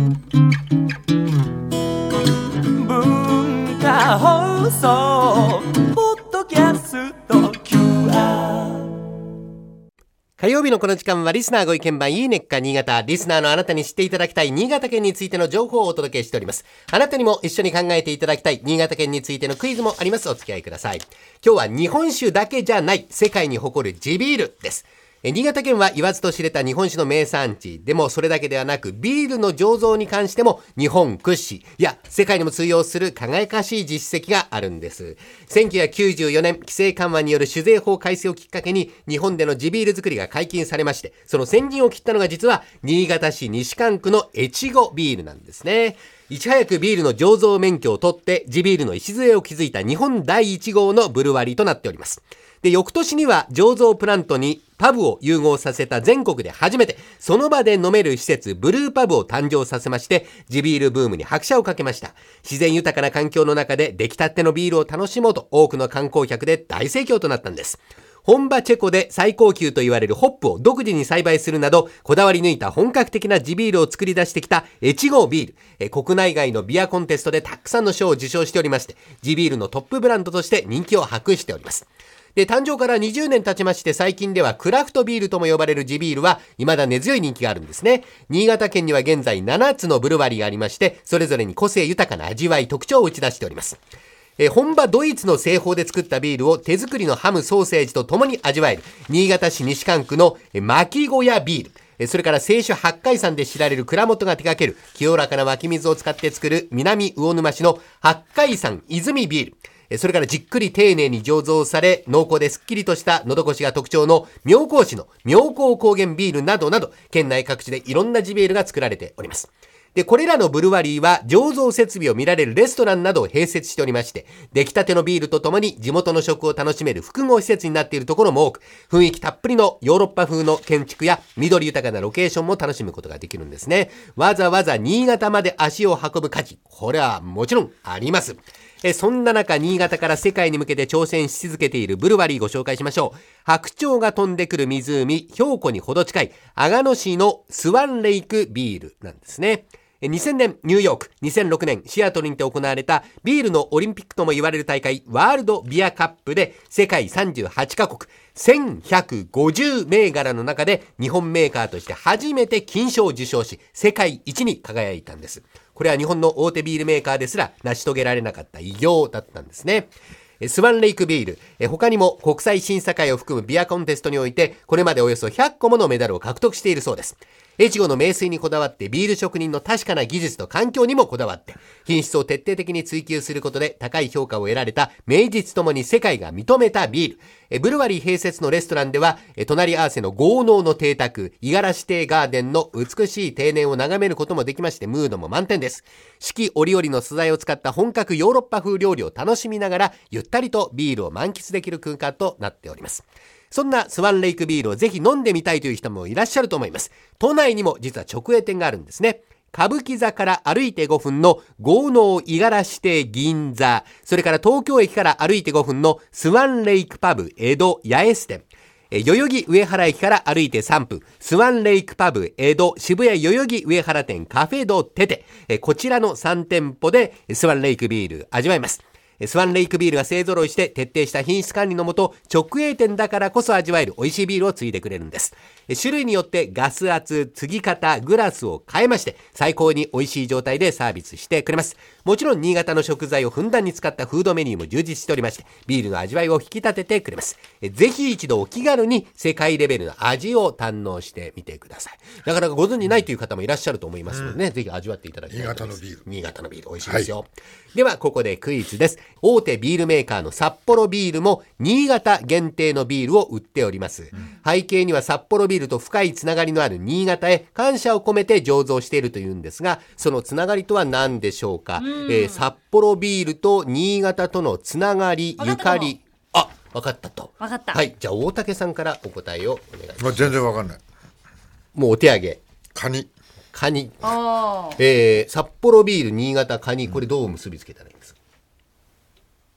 文化放送ポッドキャスト QR 火曜日のこの時間はリスナーご意見番いいねっか新潟。リスナーのあなたに知っていただきたい新潟県についての情報をお届けしております。あなたにも一緒に考えていただきたい新潟県についてのクイズもあります。お付き合いください。今日は日本酒だけじゃない世界に誇る地ビールです。新潟県は言わずと知れた日本酒の名産地。でもそれだけではなく、ビールの醸造に関しても日本屈指、いや、世界にも通用する輝かしい実績があるんです。1994年、規制緩和による酒税法改正をきっかけに、日本での地ビール作りが解禁されまして、その先陣を切ったのが実は、新潟市西蒲区の越後ビールなんですね。いち早くビールの醸造免許を取って、地ビールの礎を築いた日本第1号のブルワリーとなっております。で、翌年には醸造プラントにパブを融合させた全国で初めて、その場で飲める施設、ブルーパブを誕生させまして、地ビールブームに拍車をかけました。自然豊かな環境の中で出来たてのビールを楽しもうと多くの観光客で大盛況となったんです。本場チェコで最高級と言われるホップを独自に栽培するなど、こだわり抜いた本格的な地ビールを作り出してきた越後ビール。え国内外のビアコンテストでたくさんの賞を受賞しておりまして、地ビールのトップブランドとして人気を博しております。で、誕生から20年経ちまして最近ではクラフトビールとも呼ばれる地ビールは未だ根強い人気があるんですね。新潟県には現在7つのブルワリーがありまして、それぞれに個性豊かな味わい、特徴を打ち出しております。えー本場ドイツの製法で作ったビールを手作りのハム、ソーセージと共に味わえる、新潟市西蒲区の巻小屋ビール。それから清酒八海山で知られる蔵元が手掛ける清らかな湧き水を使って作る南魚沼市の八海山泉ビール。それからじっくり丁寧に醸造され、濃厚ですっきりとした喉越しが特徴の妙高市の妙高高原ビールなどなど、県内各地でいろんな地ビールが作られております。で、これらのブルワリーは醸造設備を見られるレストランなどを併設しておりまして、出来たてのビールとともに地元の食を楽しめる複合施設になっているところも多く、雰囲気たっぷりのヨーロッパ風の建築や緑豊かなロケーションも楽しむことができるんですね。わざわざ新潟まで足を運ぶ価値、これはもちろんあります。えそんな中、新潟から世界に向けて挑戦し続けているブルワリーご紹介しましょう。白鳥が飛んでくる湖、標高にほど近い、阿賀野市のスワンレイクビールなんですね。2000年ニューヨーク、2006年シアトルにて行われたビールのオリンピックとも言われる大会、ワールドビアカップで世界38カ国、1150銘柄の中で日本メーカーとして初めて金賞を受賞し、世界一に輝いたんです。これは日本の大手ビールメーカーですら成し遂げられなかった偉業だったんですね。スワンレイクビール、他にも国際審査会を含むビアコンテストにおいて、これまでおよそ100個ものメダルを獲得しているそうです。越後の名水にこだわってビール職人の確かな技術と環境にもこだわって、品質を徹底的に追求することで高い評価を得られた名実ともに世界が認めたビール。えブルワリー併設のレストランでは、え隣合わせの豪農の邸宅、五十嵐邸ガーデンの美しい庭園を眺めることもできまして、ムードも満点です。四季折々の素材を使った本格ヨーロッパ風料理を楽しみながら、ゆったりとビールを満喫できる空間となっております。そんなスワンレイクビールをぜひ飲んでみたいという人もいらっしゃると思います。都内にも実は直営店があるんですね。歌舞伎座から歩いて5分の豪農五十嵐亭銀座、それから東京駅から歩いて5分のスワンレイクパブ江戸八重洲店、え代々木上原駅から歩いて3分、スワンレイクパブ江戸渋谷代々木上原店カフェドテテ、えこちらの3店舗でスワンレイクビール味わえます。スワンレイクビールが勢揃いして徹底した品質管理のもと、直営店だからこそ味わえる美味しいビールを継いでくれるんです。種類によってガス圧、継ぎ方、グラスを変えまして、最高に美味しい状態でサービスしてくれます。もちろん新潟の食材をふんだんに使ったフードメニューも充実しておりまして、ビールの味わいを引き立ててくれます。ぜひ一度お気軽に世界レベルの味を堪能してみてください。なかなかご存じないという方もいらっしゃると思いますのでね、ぜひ味わっていただきたい。新潟のビール新潟のビール美味しいですよ。では、ここでクイズです。大手ビールメーカーの札幌ビールも新潟限定のビールを売っております。背景には札幌ビールと深いつながりのある新潟へ感謝を込めて醸造しているというんですが、そのつながりとは何でしょうか？えー札幌ビールと新潟とのつながり、ゆかり。あ、わかったと。わかったはい。じゃあ、大竹さんからお答えをお願いします。まあ、全然わかんない。もうお手上げ。カニ。カニ。あえー札幌ビール、新潟、カニ、これどう結びつけたらいいんですか？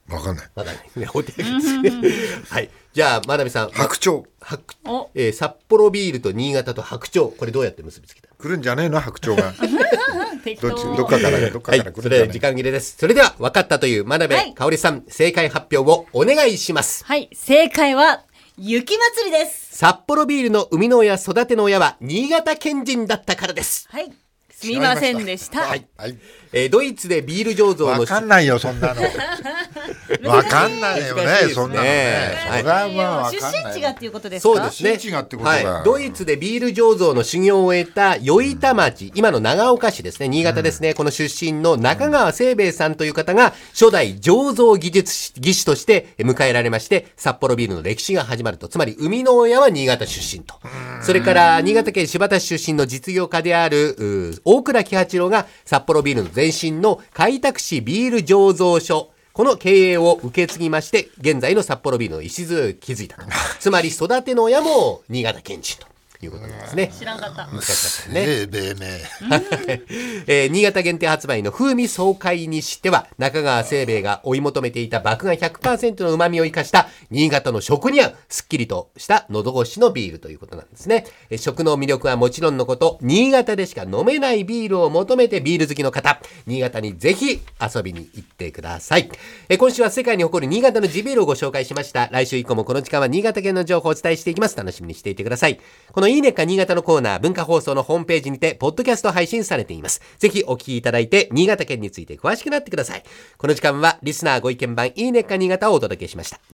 わかんない。まだね、ねお手ですね。はい。じゃあ、まなみさん。白鳥。白おえー札幌ビールと新潟と白鳥。これどうやって結びつけた？来るんじゃねえの白鳥が。適当どっち、どっかから、どっかはいから。来それで時るんじゃね間切れです。それでは、分かったという真鍋はいかおりさん、正解発表をお願いします。はい、正解は、雪祭りです。札幌ビールの生みの親、育ての親は、新潟県人だったからです。はい、すみませんでした。はい。はい。えードイツでビール醸造のわかんないよ、そんなの。わかんないよね、ねそんなのね。はいそれはまあわ出かんない。身地がっていうことですかそうですね。出身地がってことだはい。ドイツでビール醸造の修行を終えた、与田町、今の長岡市ですね、新潟ですね、この出身の中川清兵衛さんという方が、初代醸造技術士技師として迎えられまして、札幌ビールの歴史が始まると。つまり、生みの親は新潟出身と。それから、新潟県新発田市出身の実業家である、大倉喜八郎が、札幌ビールの前身の開拓市ビール醸造所、この経営を受け継ぎまして、現在の札幌ビールの礎を築いたと。つまり、育ての親も新潟県人ということなんですね。知らんかった。難しかったですね。ねえ。えー新潟限定発売の風味爽快にしては、中川清兵衛が追い求めていた麦芽100%の旨味を生かした、新潟の食に合う、すっきりとした喉越しのビールということなんですね。えー食の魅力はもちろんのこと、新潟でしか飲めないビールを求めてビール好きの方、新潟にぜひ遊びに行ってください。えー今週は世界に誇る新潟の地ビールをご紹介しました。来週以降もこの時間は新潟県の情報をお伝えしていきます。楽しみにしていてください。このいいねか新潟のコーナー、文化放送のホームページにて、ポッドキャスト配信されています。ぜひお聞きいただいて、新潟県について詳しくなってください。この時間は、リスナーご意見番いいねか新潟をお届けしました。